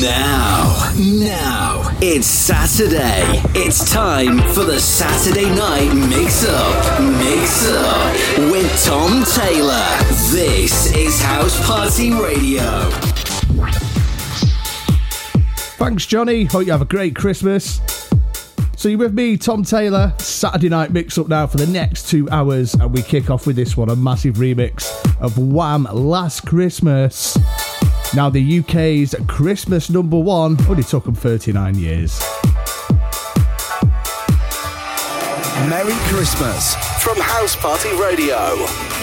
Now, now, it's Saturday. It's time for the Saturday night mix up. Mix up with Tom Taylor. This is House Party Radio. Thanks, Johnny. Hope you have a great Christmas. So you're with me, Tom Taylor. Saturday night mix up now for the next two hours, and we kick off with this one, a massive remix of Wham! Last Christmas. Now the UK's Christmas number one only took them 39 years. Merry Christmas from House Party Radio.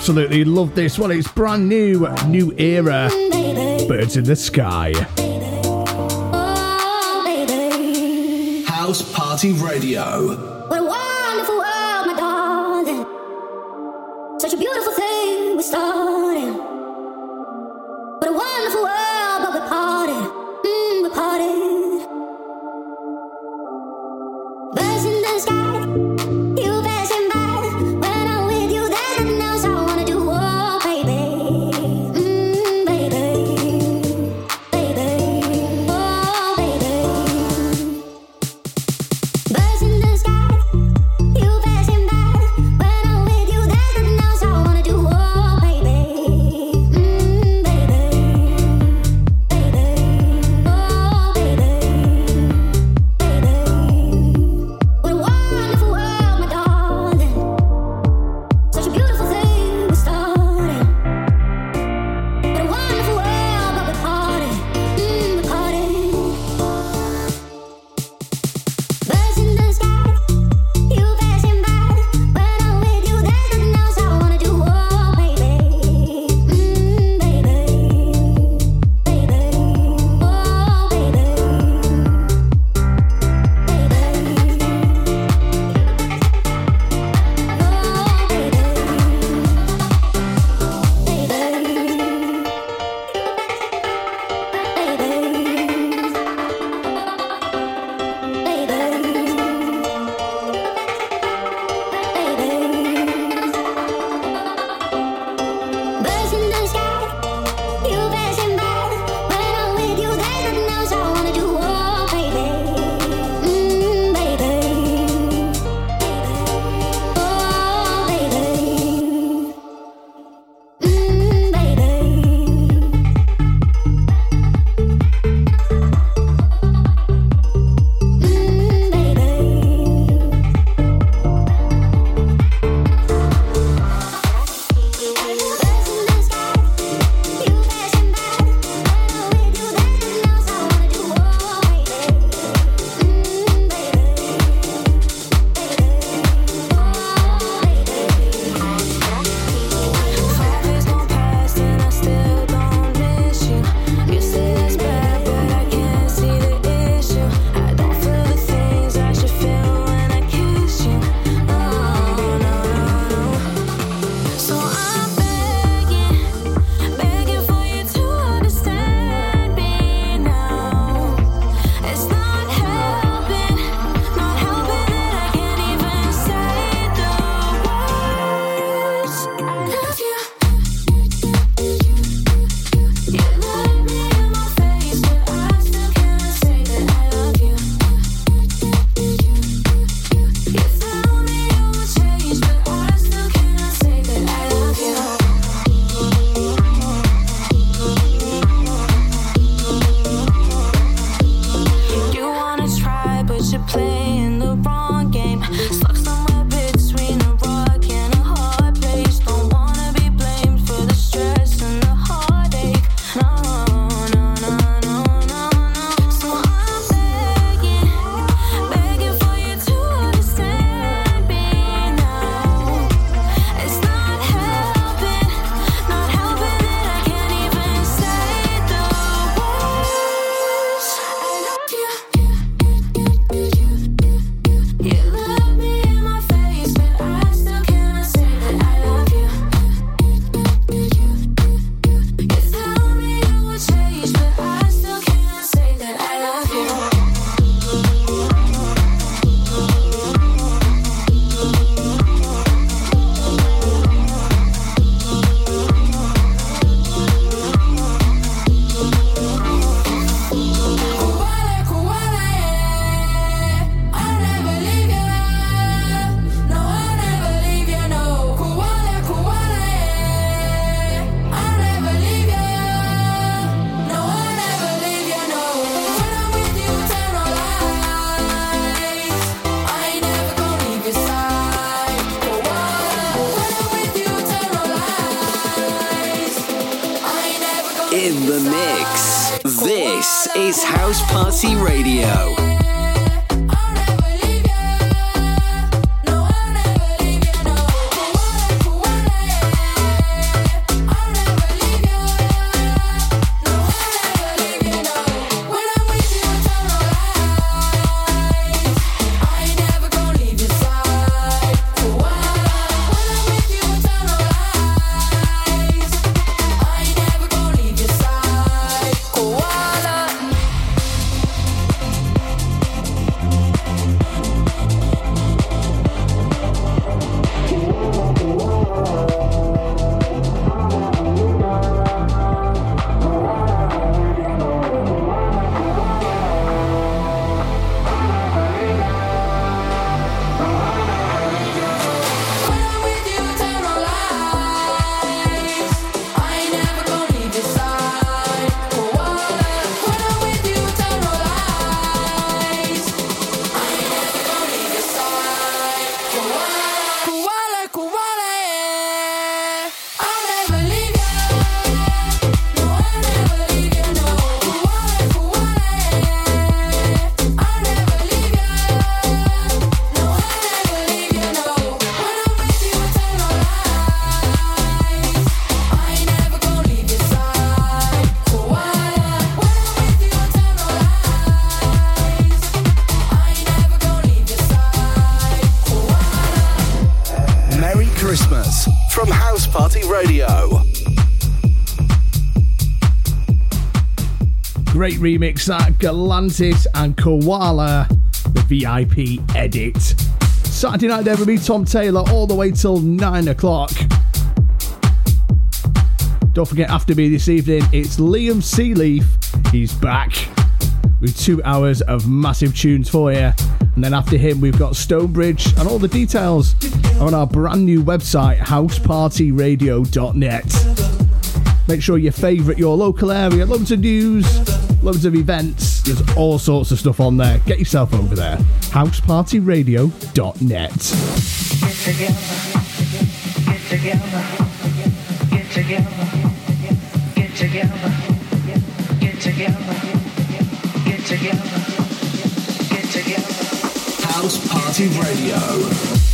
absolutely love this one. It's brand new, new era. Birds in the Sky. Oh, House Party Radio. Great remix that Galantis and Koala, the VIP edit. Saturday night there with me, Tom Taylor, all the way till 9 o'clock. Don't forget, after me this evening, it's Liam Sealeaf. He's back with two hours of massive tunes for you. And then after him, we've got Stonebridge, and all the details are on our brand new website, housepartyradio.net. Make sure you favourite your local area, loads of news, loads of events. There's all sorts of stuff on there. Get yourself over there. housepartyradio.net. Get together, get together, get together, get together, get together, get together, get together. House Party Radio.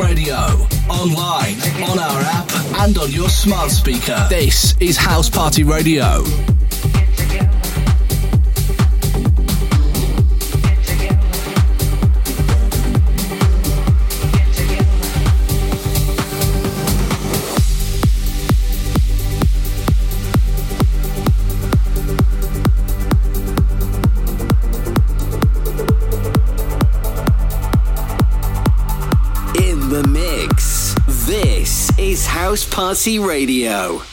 Radio, online, on our app, and on your smart speaker. This is House Party Radio. Party Radio.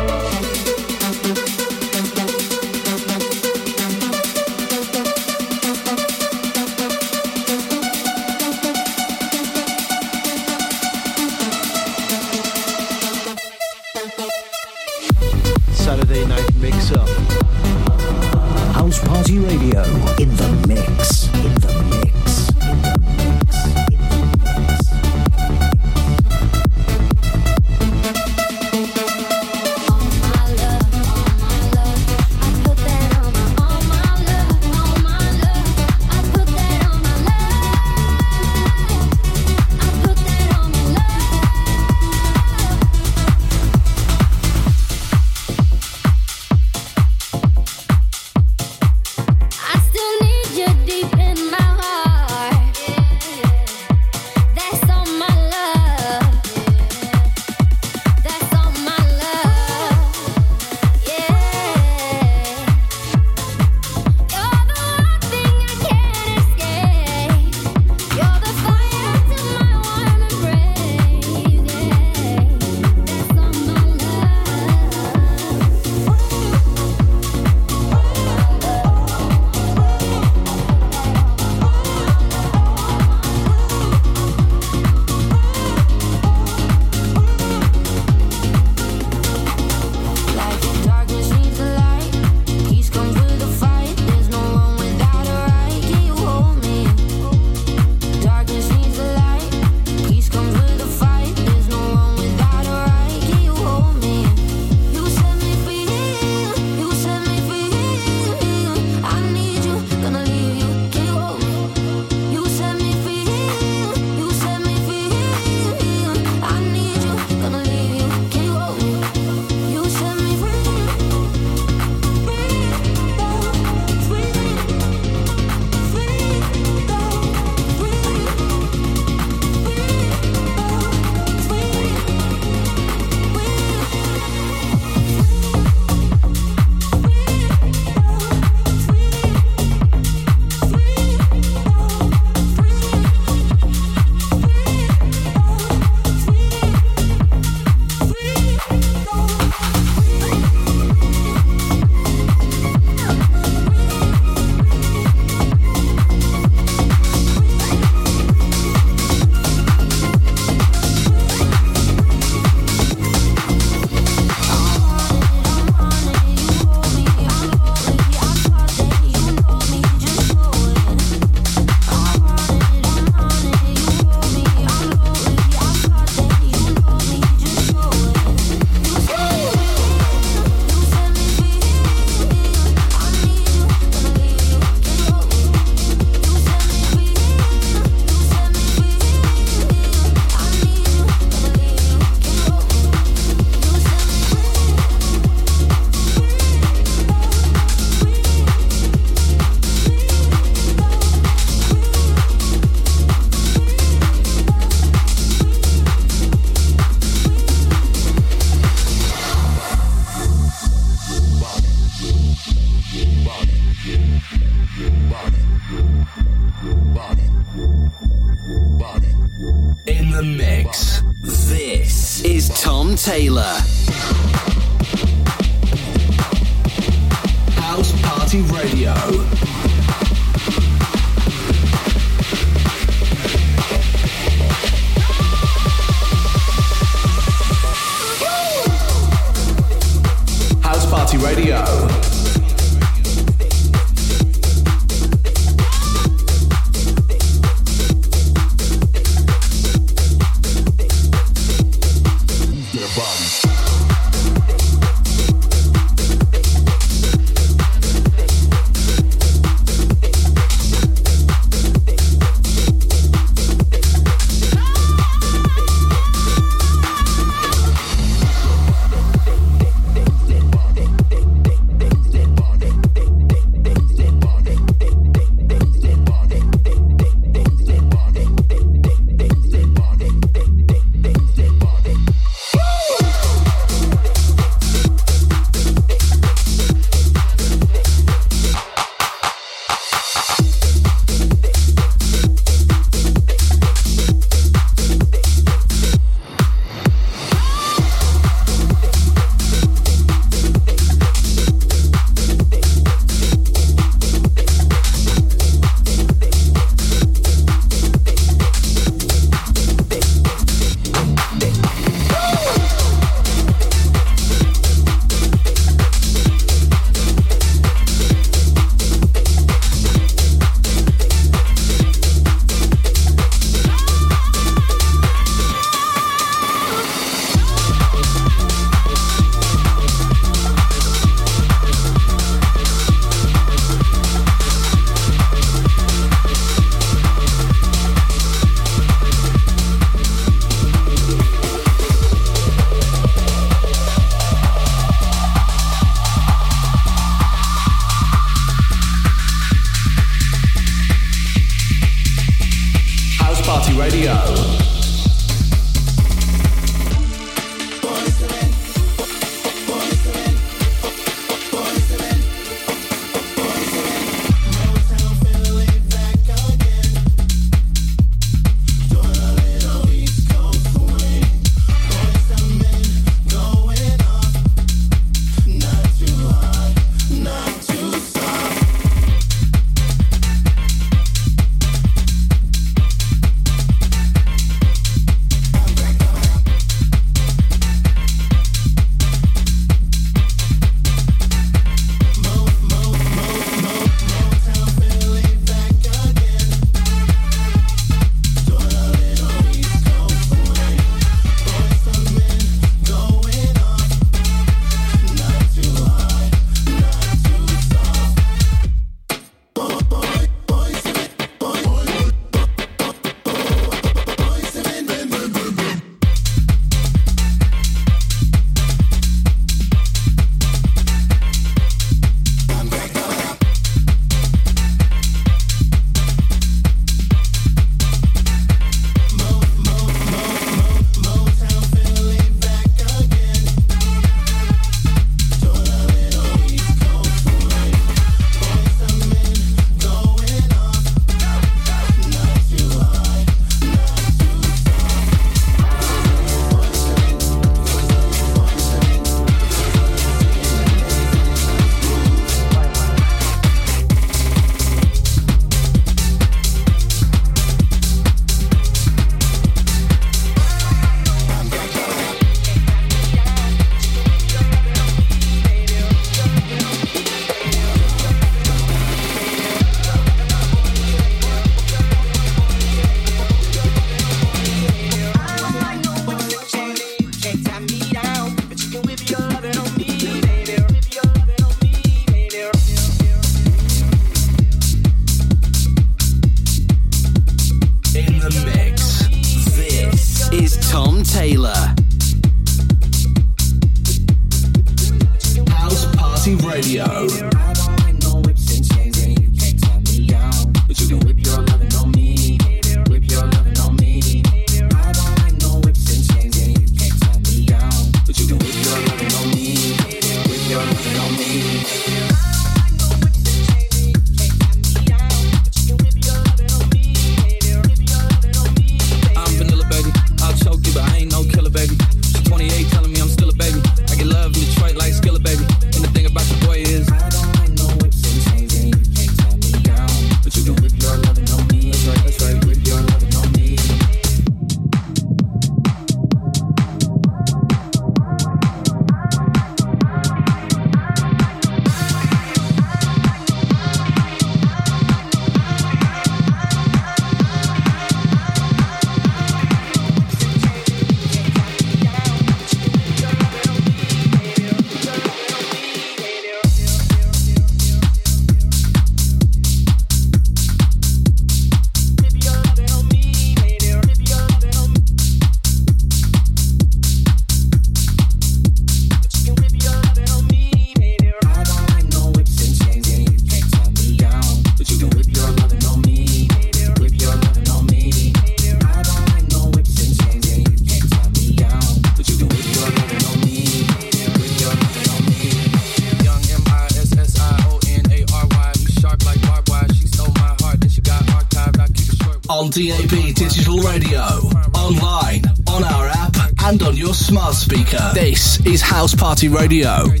Radio.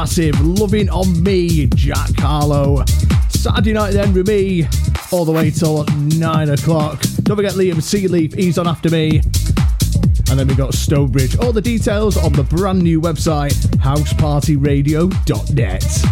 Massive. Loving on me, Jack Harlow. Saturday night then with me, all the way till 9 o'clock. Don't forget Liam Sealeaf, he's on after me. And then we got Stonebridge. All the details on the brand new website, housepartyradio.net.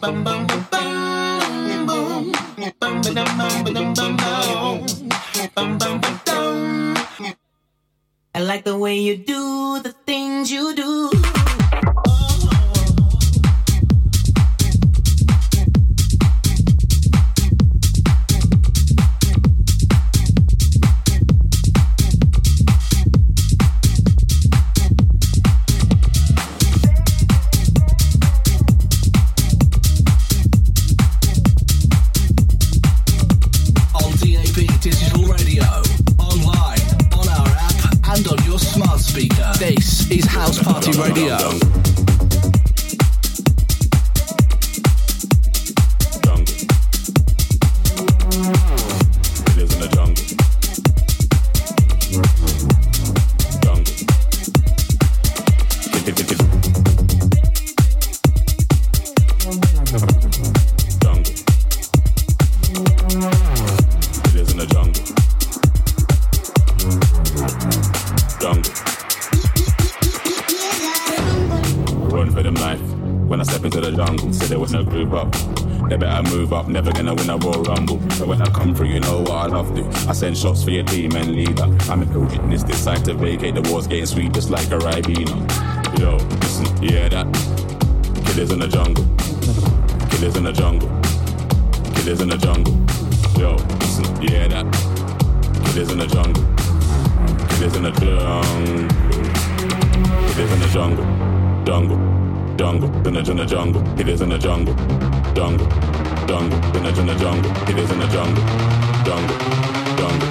bum bum bum bum I like the way you do the things you do. House Party Radio. Send shots for your team and leader. I'm a witness, decide to vacate. The war's getting sweet just like a Ribena. Yo, listen, you hear that? Killers in the jungle. Killers in the jungle. Killers in the jungle. Yo, listen, you hear that? Killers in the jungle. Killers in the jungle. Killers in the jungle. Jungle. Jungle. In the, jungle. Is in the jungle. Jungle. Jungle. In the, in the jungle. Is in the jungle. Jungle. Jungle.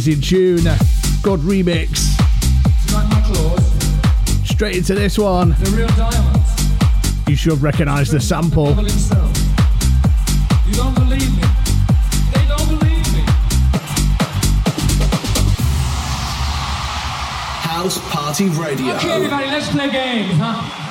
Amazing tune. Good remix. Straight into this one. The real diamonds. You should recognise the sample. You don't believe me. They don't believe me. House Party Radio. Okay, everybody, let's play games, huh?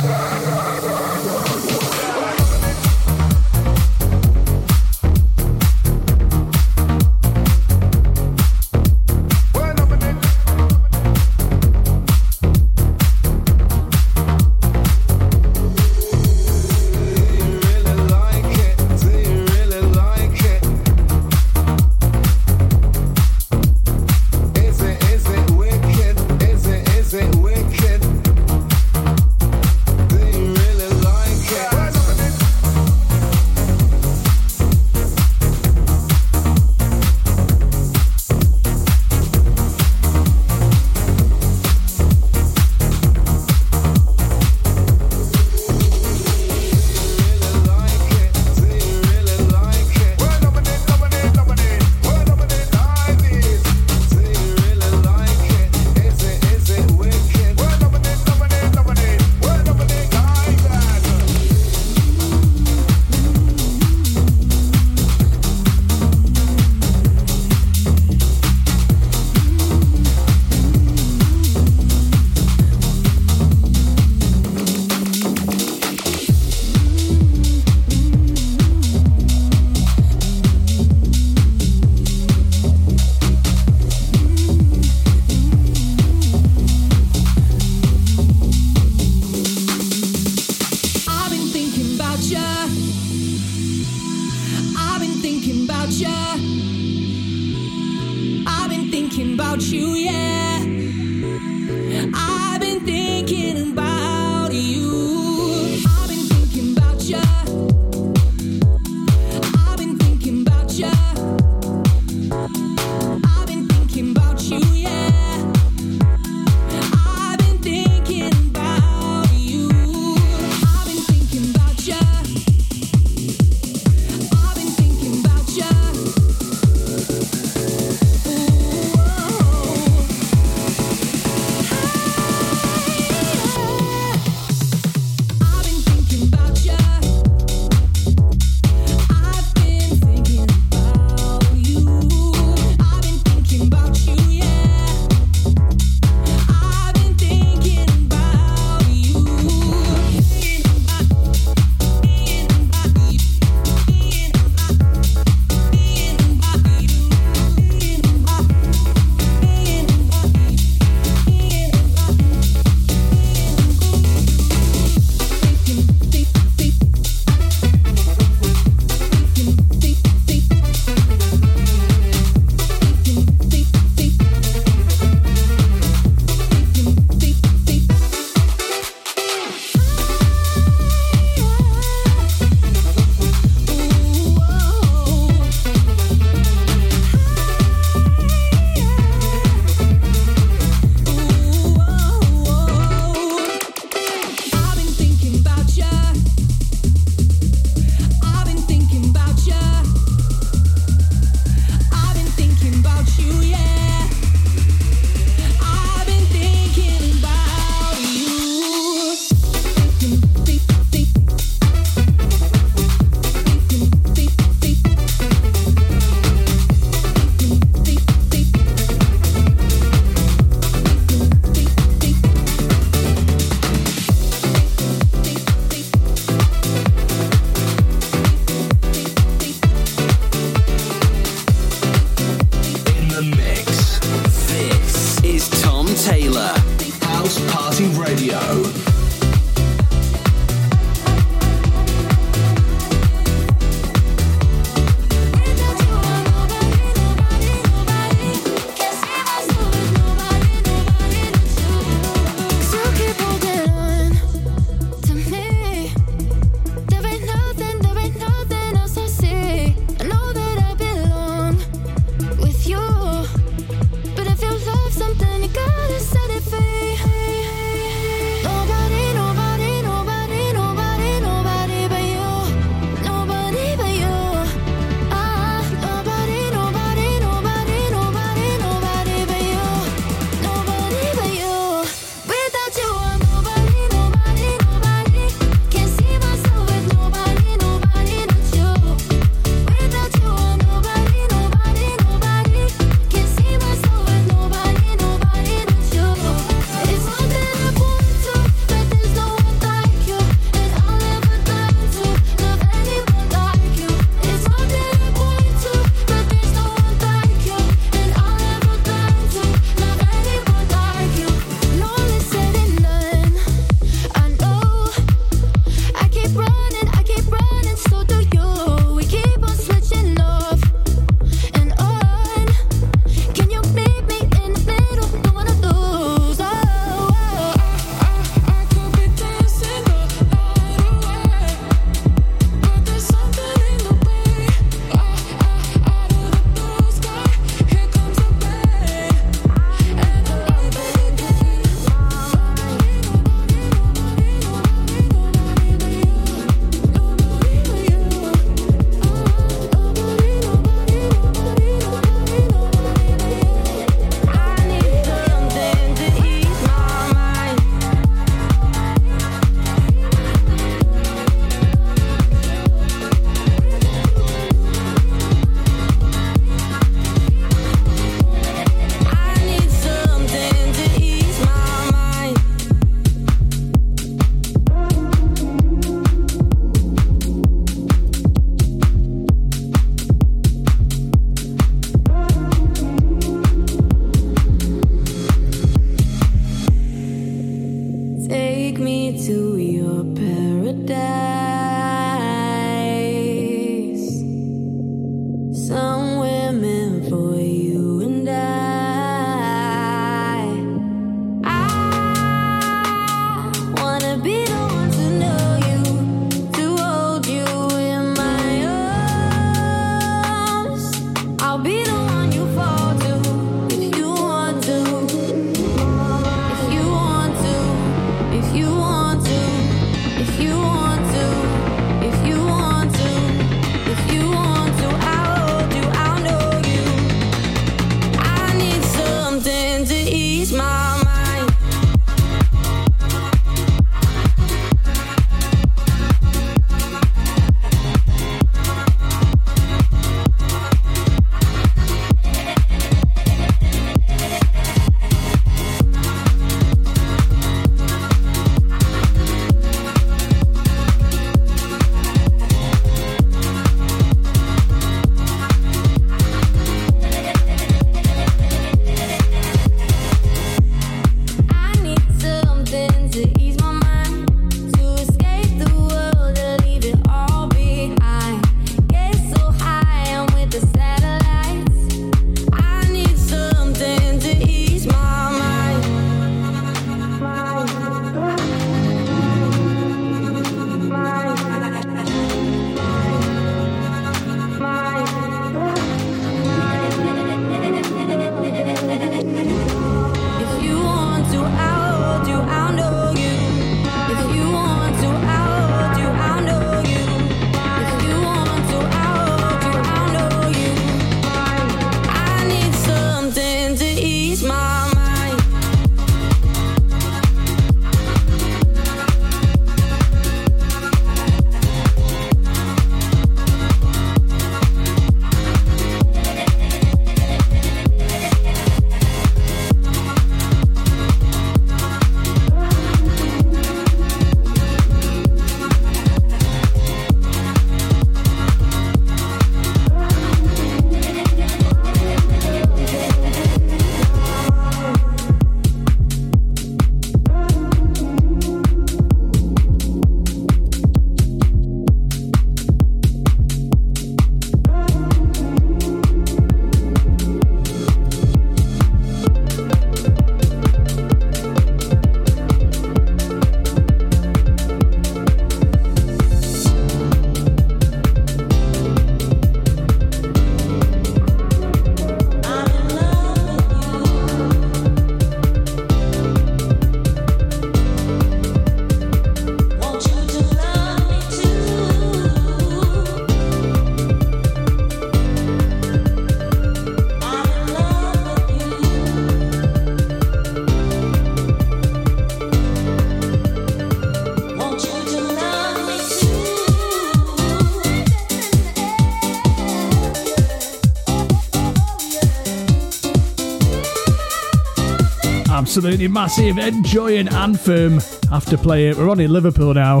Absolutely massive. Enjoying an anthem. Have to play it. We're on in Liverpool now.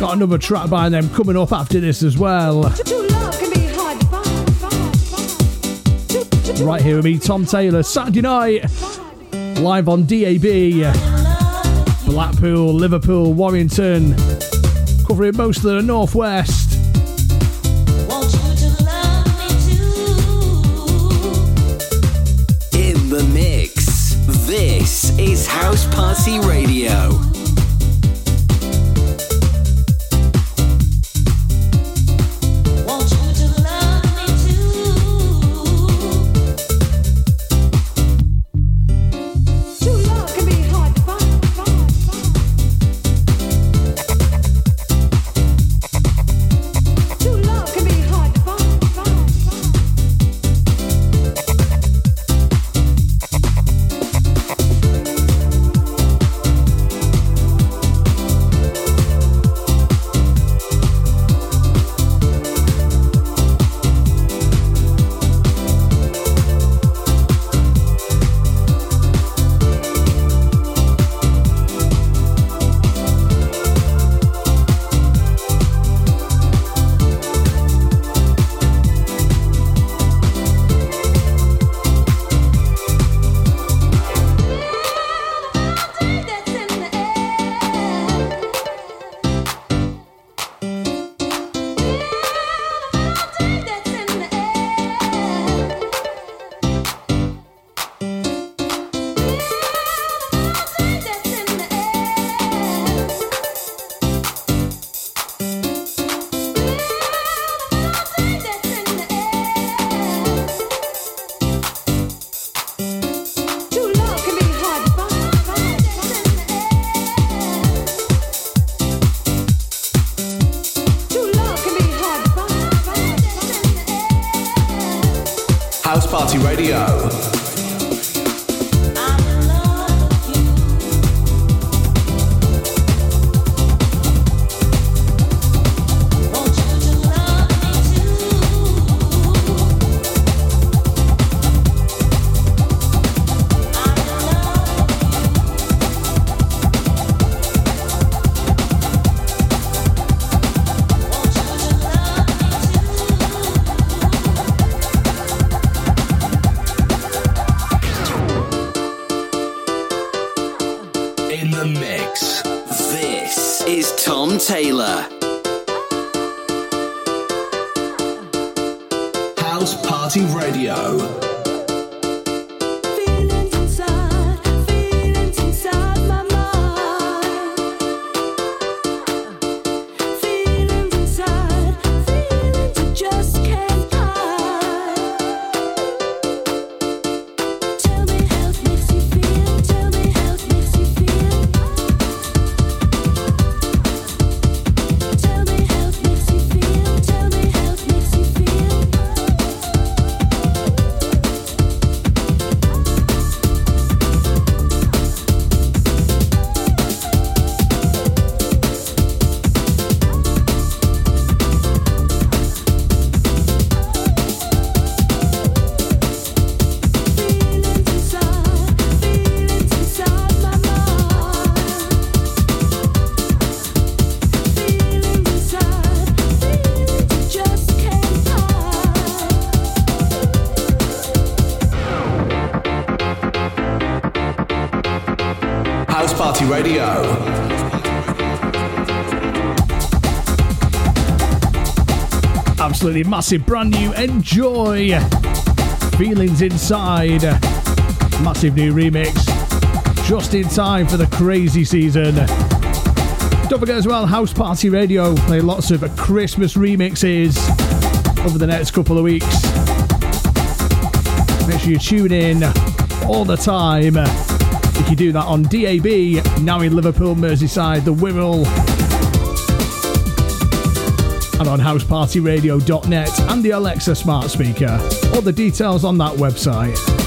Got another track by them coming up after this as well. Right here with me, Tom Taylor, Saturday night, live on DAB. Blackpool, Liverpool, Warrington, covering most of the northwest. House Radio. Radio. Massive, brand new. Enjoy. Feelings inside. Massive new remix. Just in time for the crazy season. Don't forget as well, House Party Radio play lots of Christmas remixes over the next couple of weeks. Make sure you tune in all the time. If you can do that on DAB, now in Liverpool, Merseyside, the Wirral, and on housepartyradio.net and the Alexa smart speaker. All the details on that website.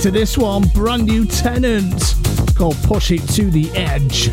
to this one, brand new Tenant, called Push It to the Edge.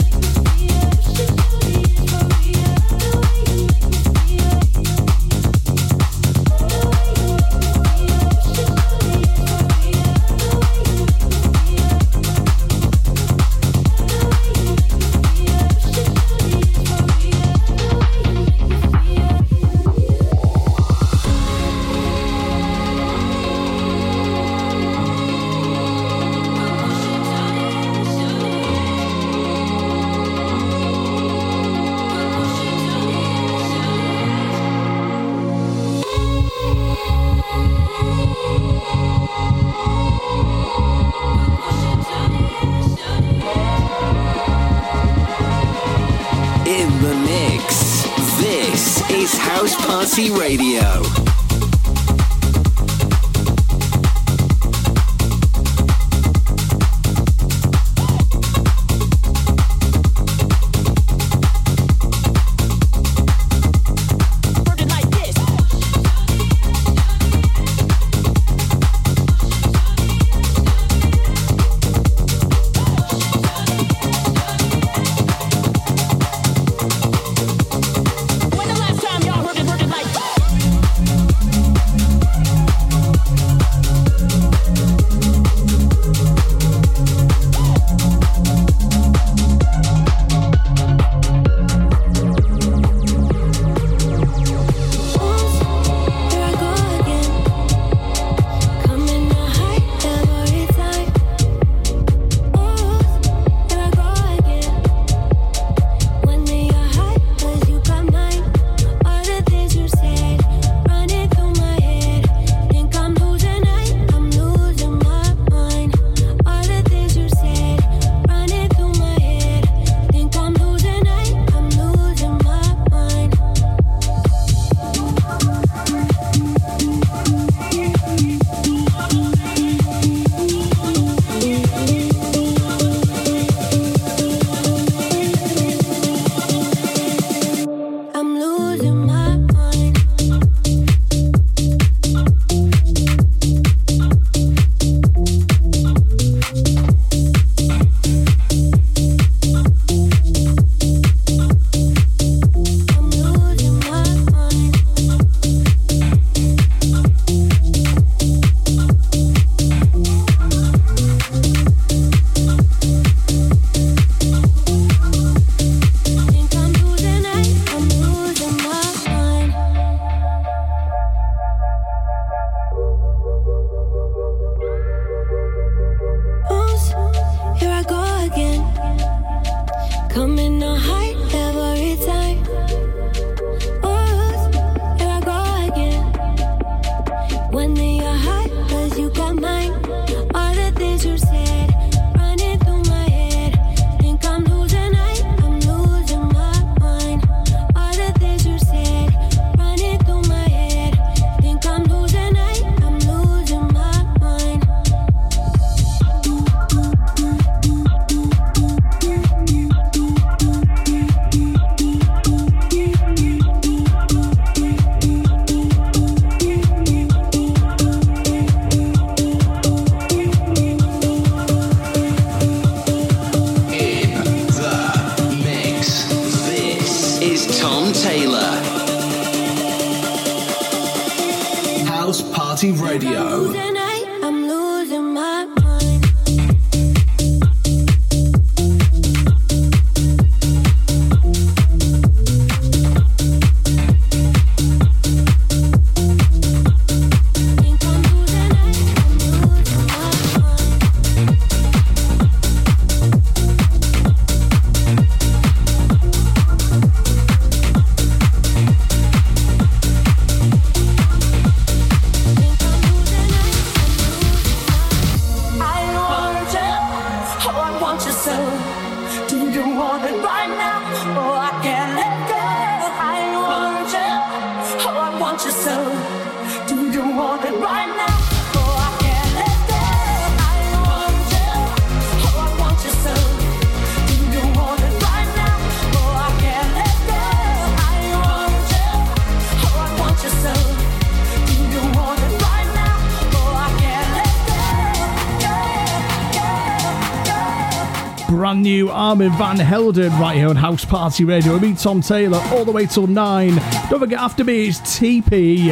Armand Van Helden right here on House Party Radio. Me, Tom Taylor, all the way till nine. Don't forget, after me, it's TP,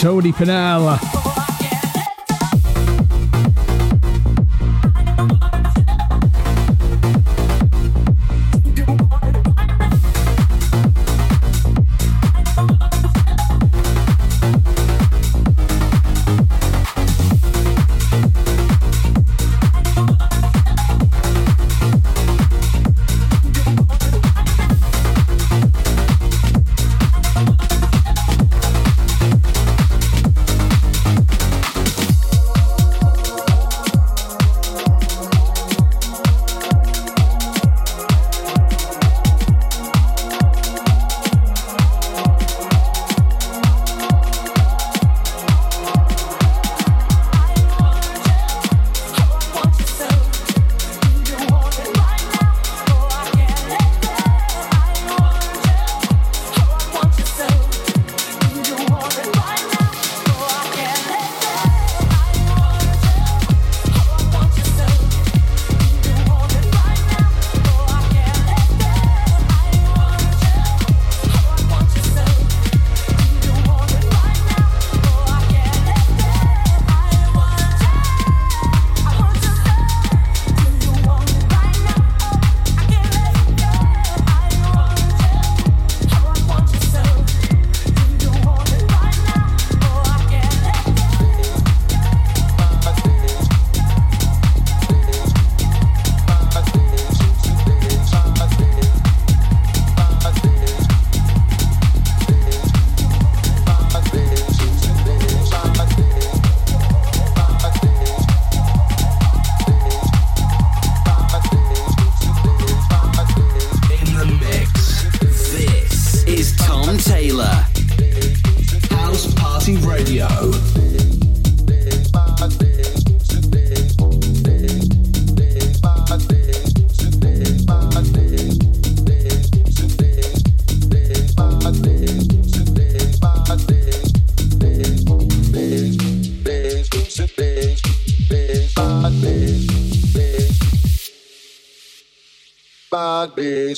Tony Pinnell.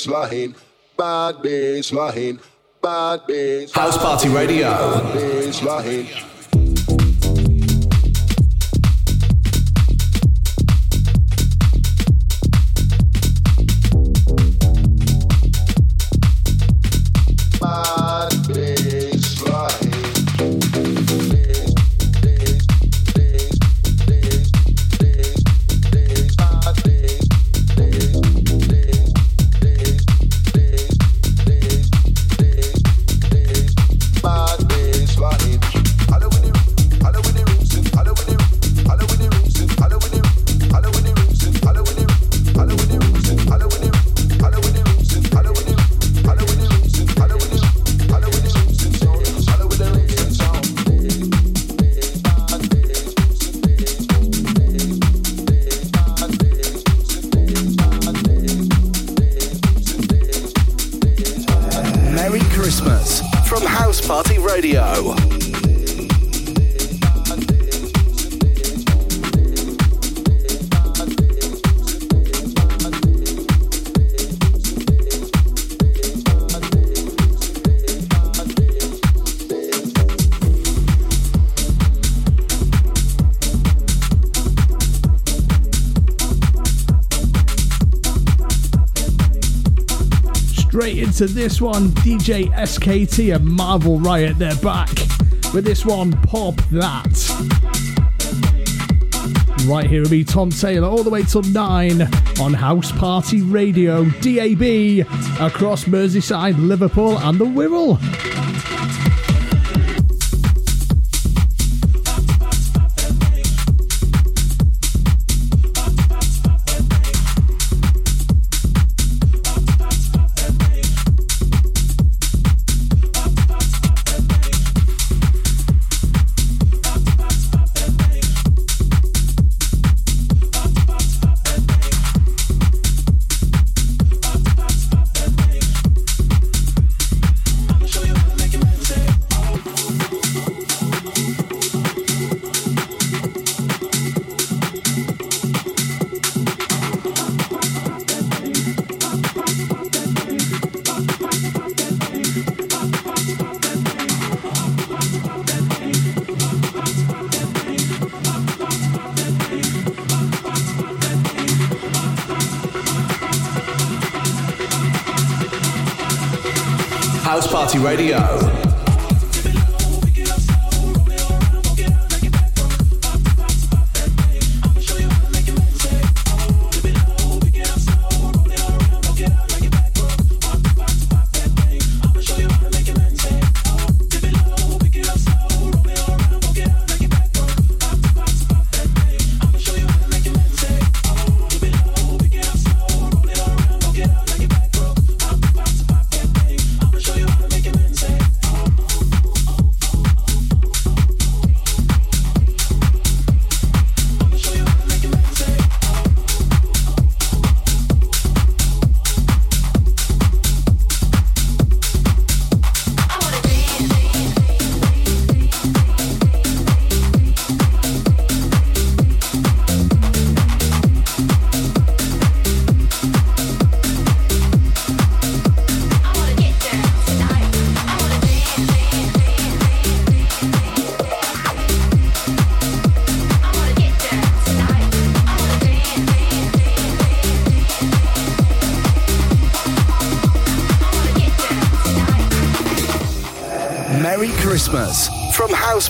baseline, bad baseline, bad baseline. House Party Radio. Bad baseline. Into this one, DJ SKT and Marvel Riot, they're back with this one, Pop That. Right here will be Tom Taylor all the way till 9 on House Party Radio, DAB, across Merseyside, Liverpool, and the Wirral.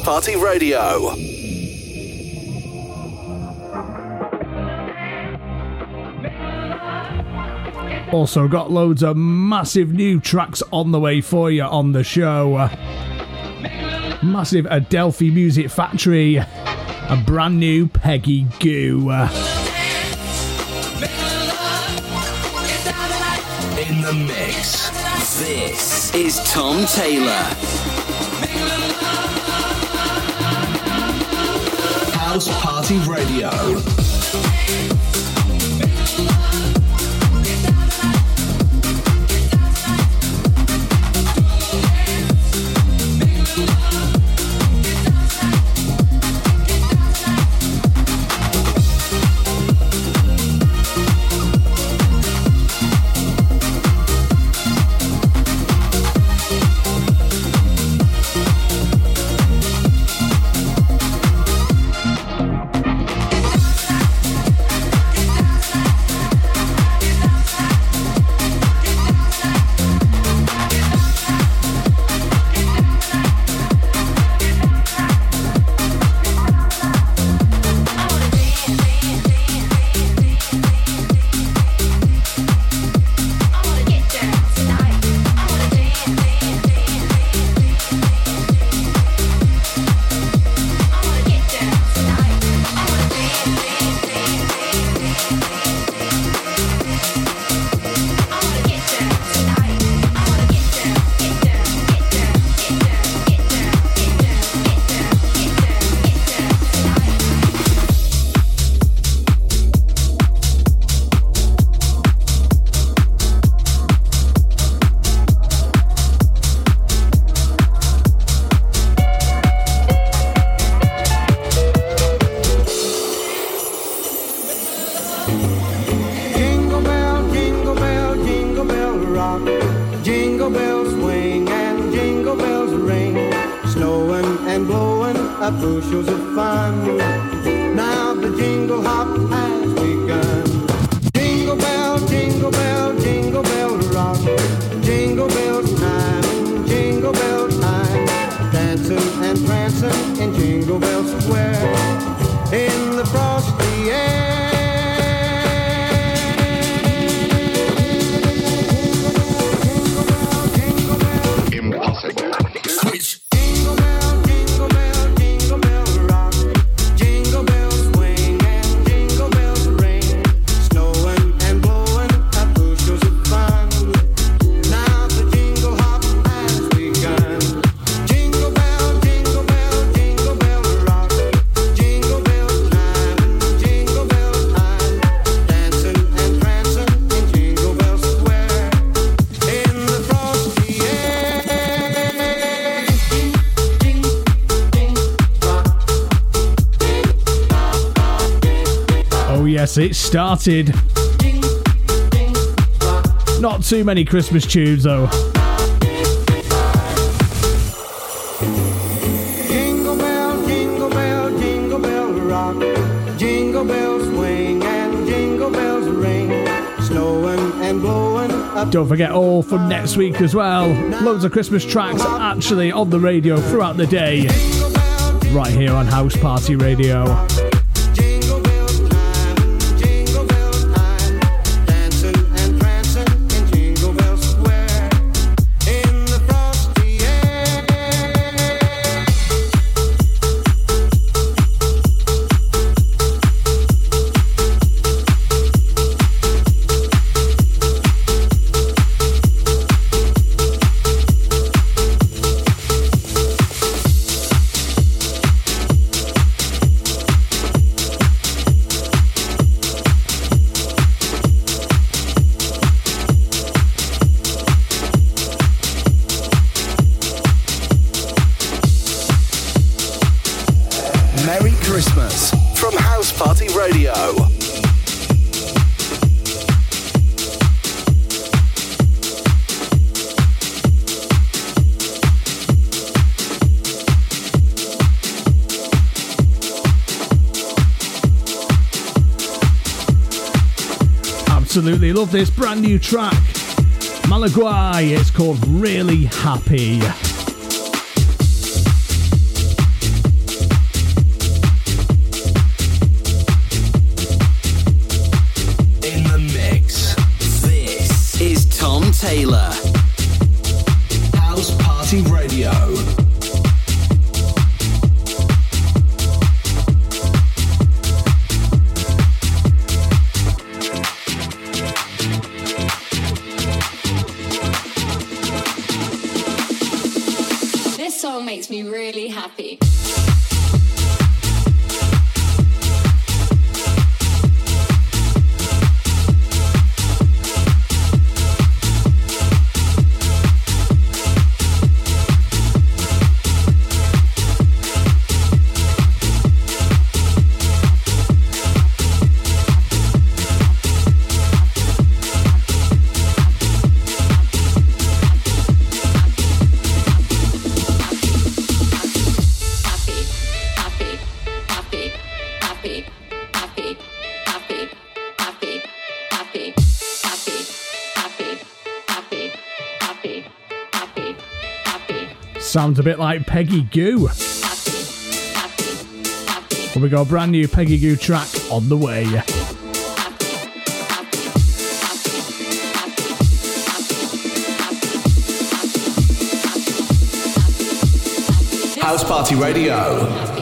Party Radio. Also, got loads of massive new tracks on the way for you on the show. Massive Adelphi Music Factory, a brand new Peggy Gou. In the mix. This is Tom Taylor. House Party Radio. it started. Not too many Christmas tunes though. Don't forget all from next week as well. Loads of Christmas tracks actually on the radio throughout the day. Right here on House Party Radio. brand new track. Malaguay, it's called Really Happy. Sounds a bit like Peggy Gou. Well, we got a brand new Peggy Gou track on the way. House Party Radio.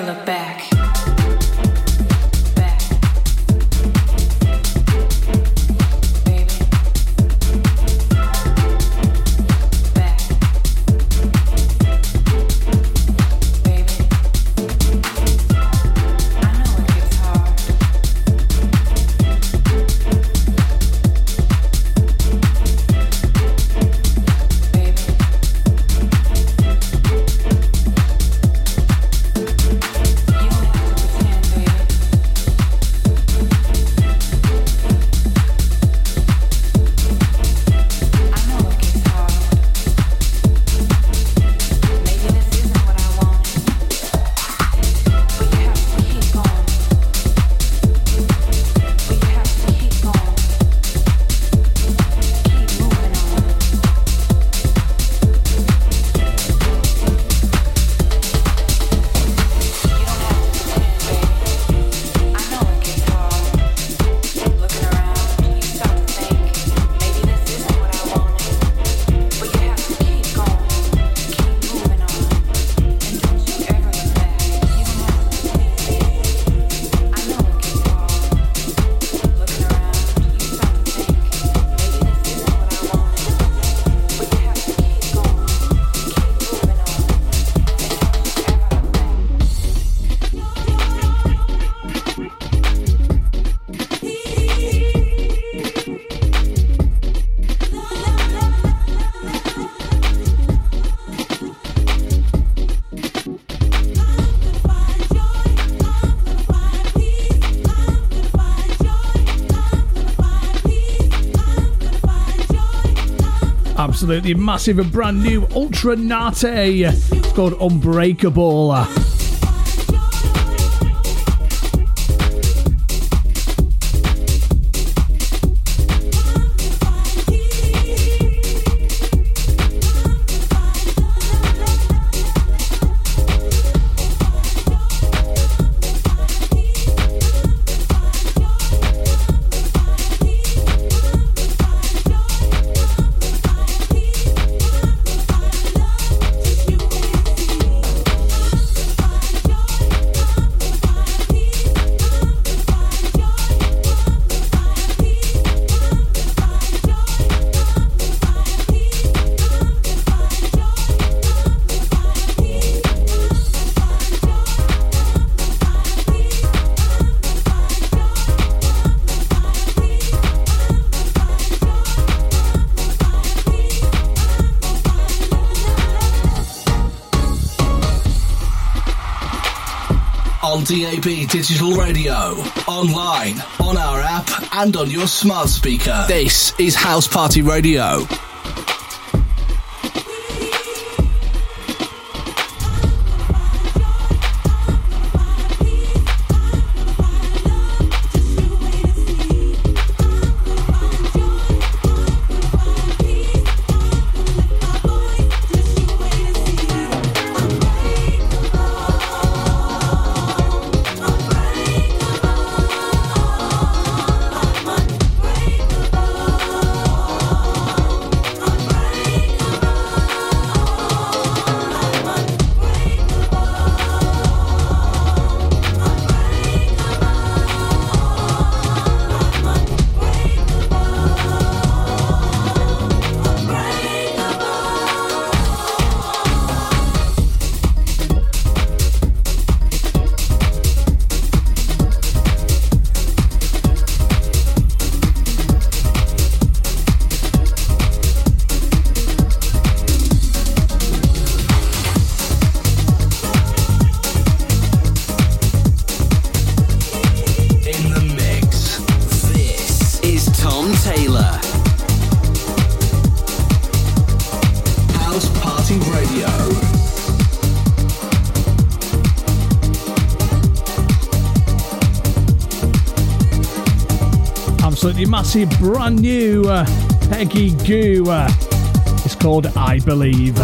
never look back. absolutely massive A brand new Ultra Nate. It's called Unbreakable. DAB Digital Radio, online, on our app, and on your smart speaker. This is House Party Radio. Massive, brand new uh, Peggy Gou. Uh, it's called I Believe.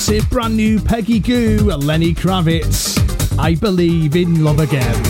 Massive, brand new Peggy Gou, Lenny Kravitz. I believe in love again.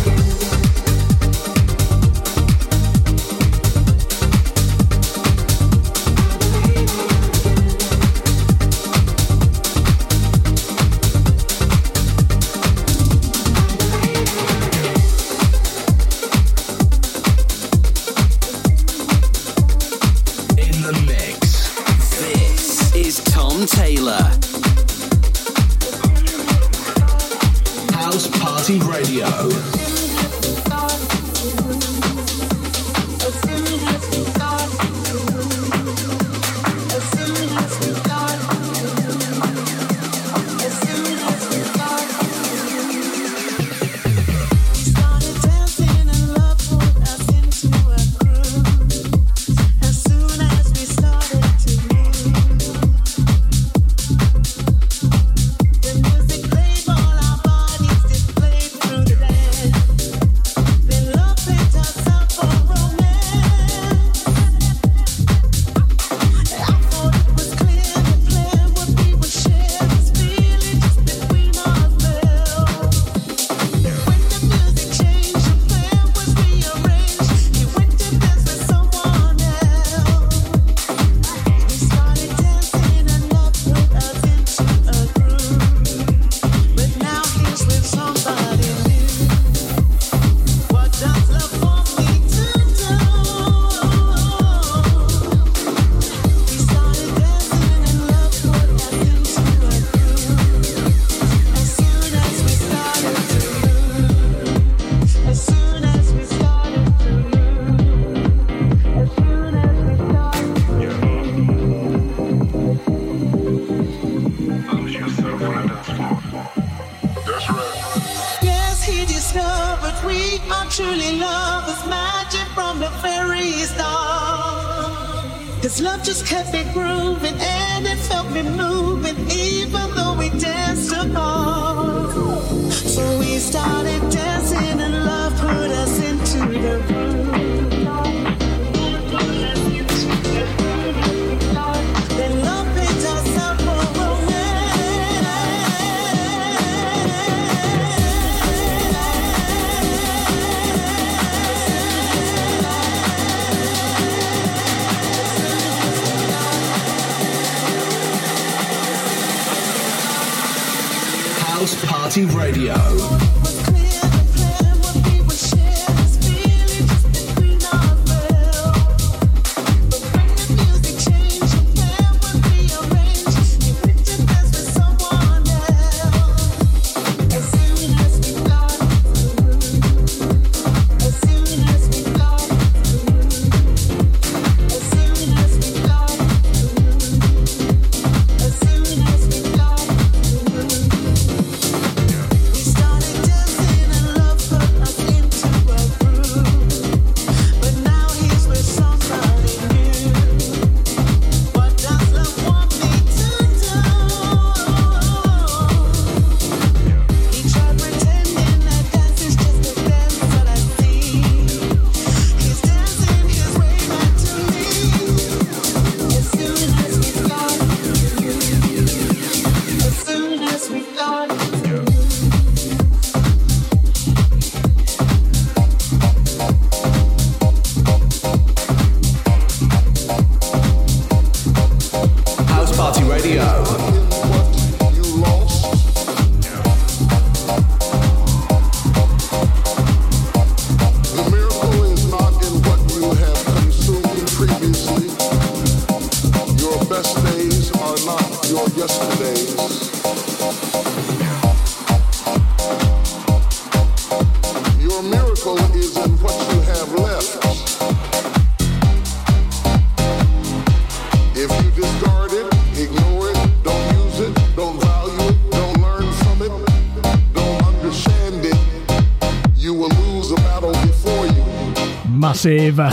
massive. Uh,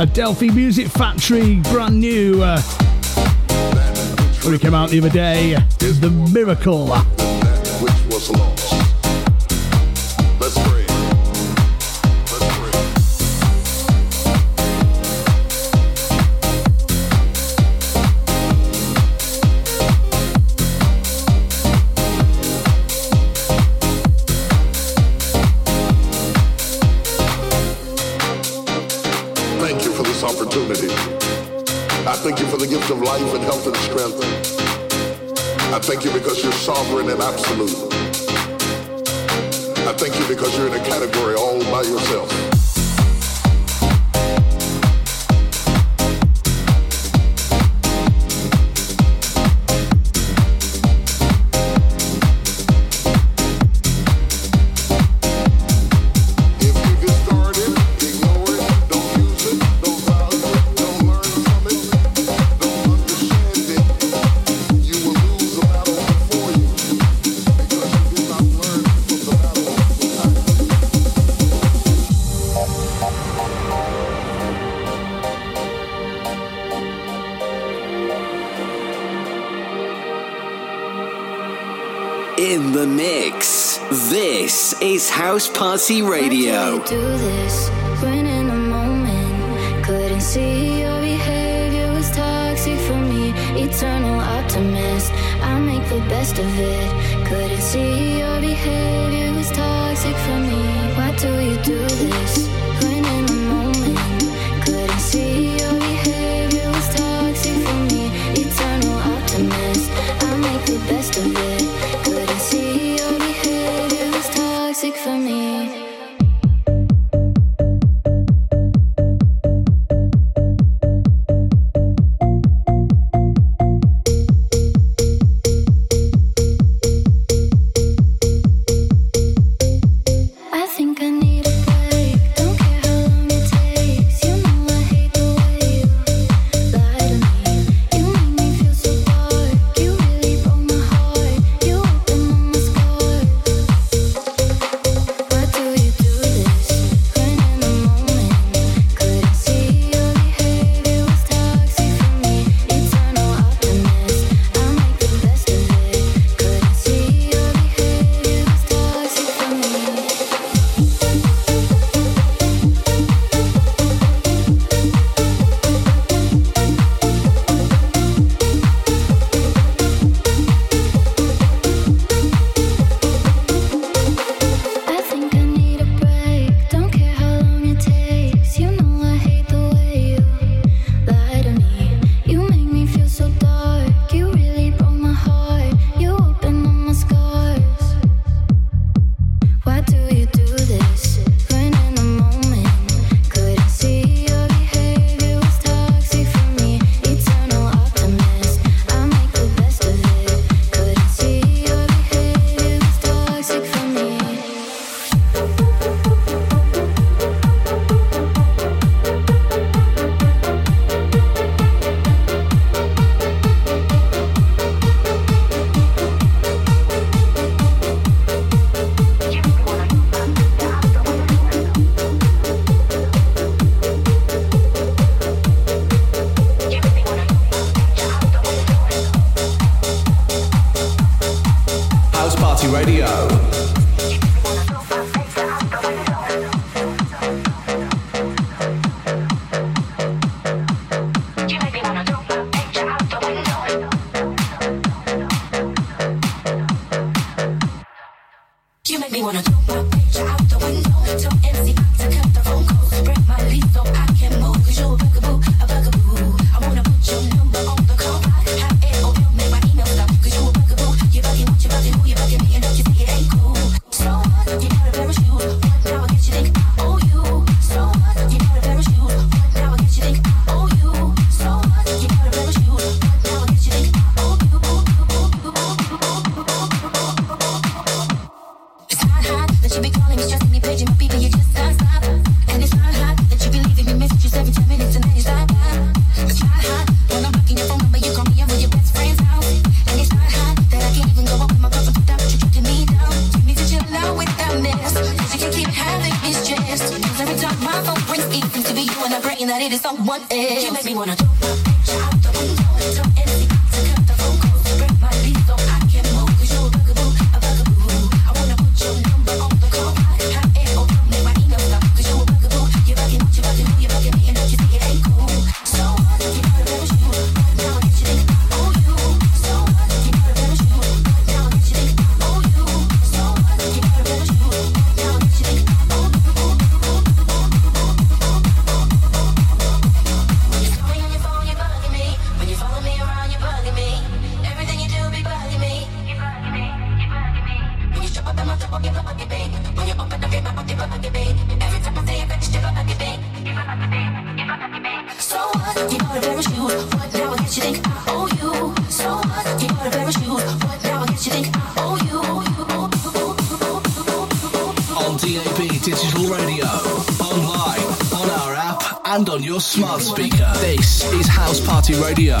Adelphi Music Factory, brand new. Uh, when it came out the other day, The Miracle. life and health and strength. I thank you because you're sovereign and absolute. I thank you because you're in a category all by yourself. Party Radio. do this when in moment. Couldn't see your behavior was toxic for me. Eternal optimist, I make the best of it. Couldn't see your behavior was toxic for me. Why do you do this? Digital Radio, online, on our app, and on your smart speaker. This is House Party Radio.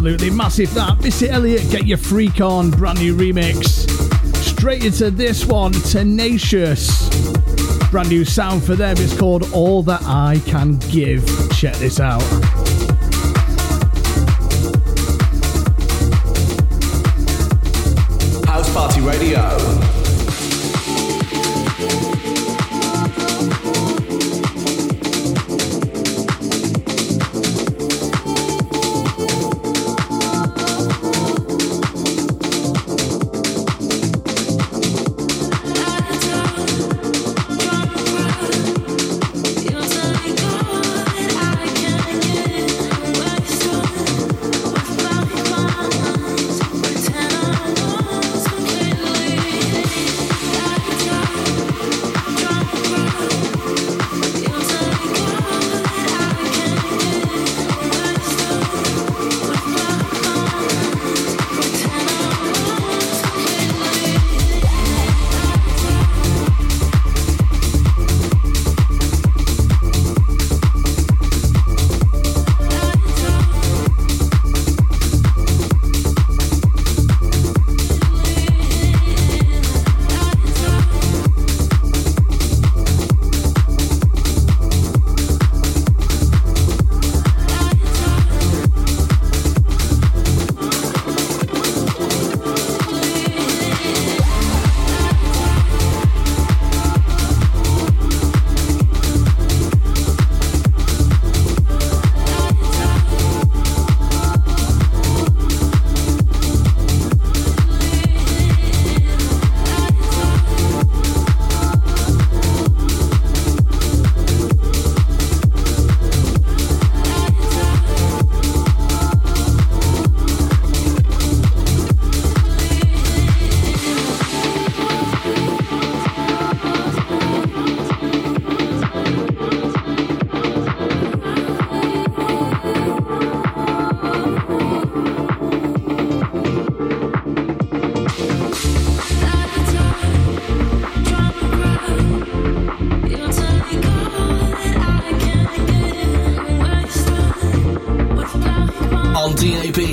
Absolutely massive that. Missy Elliott, get your freak on. Brand new remix. Straight into this one, Tenacious. Brand new sound for them. It's called All That I Can Give. Check this out. House Party Radio.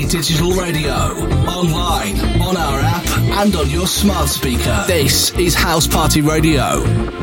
Digital Radio, online, on our app, and on your smart speaker. This is House Party Radio.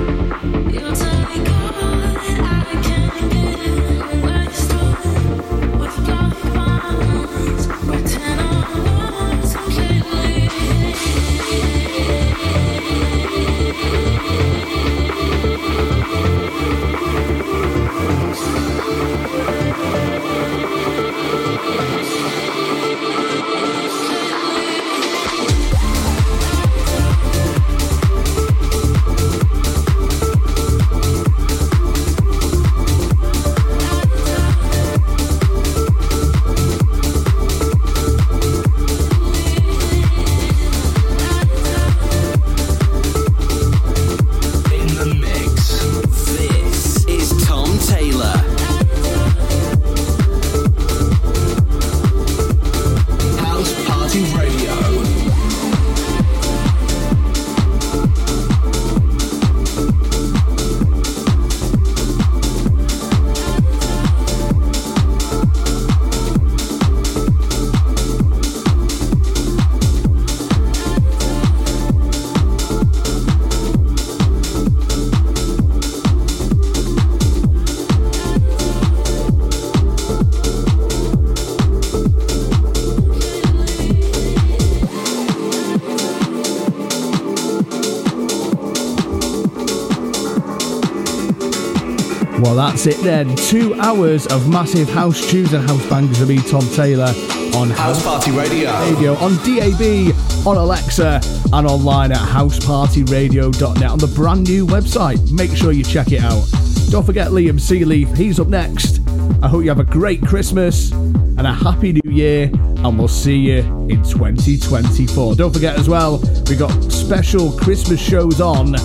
Well, that's it then. Two hours of massive house tunes and house bangers of me, Tom Taylor, on House Party Radio. Radio, on DAB, on Alexa, and online at housepartyradio.net on the brand new website. Make sure you check it out. Don't forget Liam Sealeaf, he's up next. I hope you have a great Christmas and a happy new year, and we'll see you in 2024. Don't forget as well, we got special Christmas shows on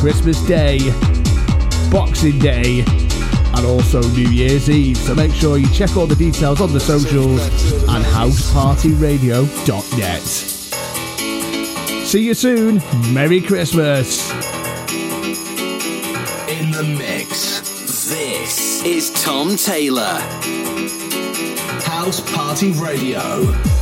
Christmas Day, Boxing Day, and also New Year's Eve. So make sure you check all the details on the socials and housepartyradio.net. See you soon. Merry Christmas. In the mix. This is Tom Taylor. House Party Radio.